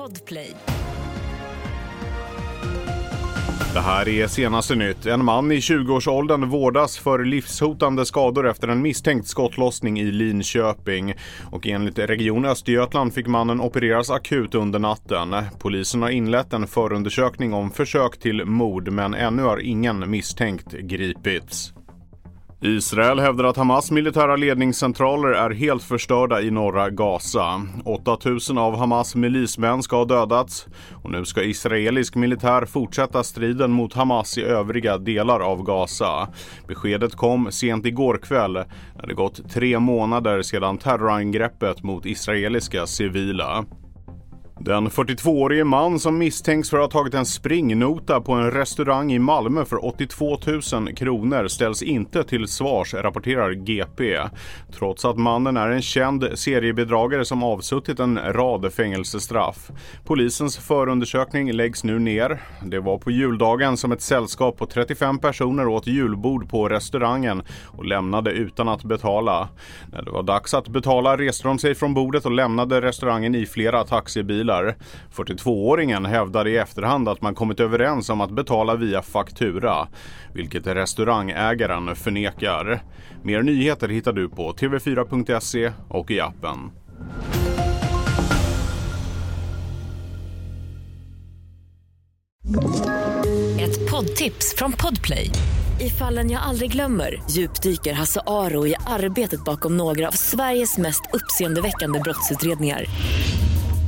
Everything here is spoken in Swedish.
Podplay. Det här är senaste nytt. En man i 20-årsåldern vårdas för livshotande skador efter en misstänkt skottlossning i Linköping. Och enligt Region Östergötland fick mannen opereras akut under natten. Polisen har inlett en förundersökning om försök till mord men ännu har ingen misstänkt gripits. Israel hävdar att Hamas militära ledningscentraler är helt förstörda i norra Gaza. 8000 av Hamas milismän ska ha dödats och nu ska israelisk militär fortsätta striden mot Hamas i övriga delar av Gaza. Beskedet kom sent igår kväll när det gått tre månader sedan terrorangreppet mot israeliska civila. Den 42-årige man som misstänks för att ha tagit en springnota på en restaurang i Malmö för 82 000 kronor ställs inte till svars, rapporterar GP. Trots att mannen är en känd seriebedragare som avsuttit en rad fängelsestraff. Polisens förundersökning läggs nu ner. Det var på juldagen som ett sällskap på 35 personer åt julbord på restaurangen och lämnade utan att betala. När det var dags att betala reste de sig från bordet och lämnade restaurangen i flera taxibilar bilar. 42-åringen hävdar i efterhand att man kommit överens om att betala via faktura, vilket restaurangägaren förnekar. Mer nyheter hittar du på tv4.se och i appen. Ett poddtips från Podplay. I fallen jag aldrig glömmer djupdyker Hasse Aro i arbetet bakom några av Sveriges mest uppseendeväckande brottsutredningar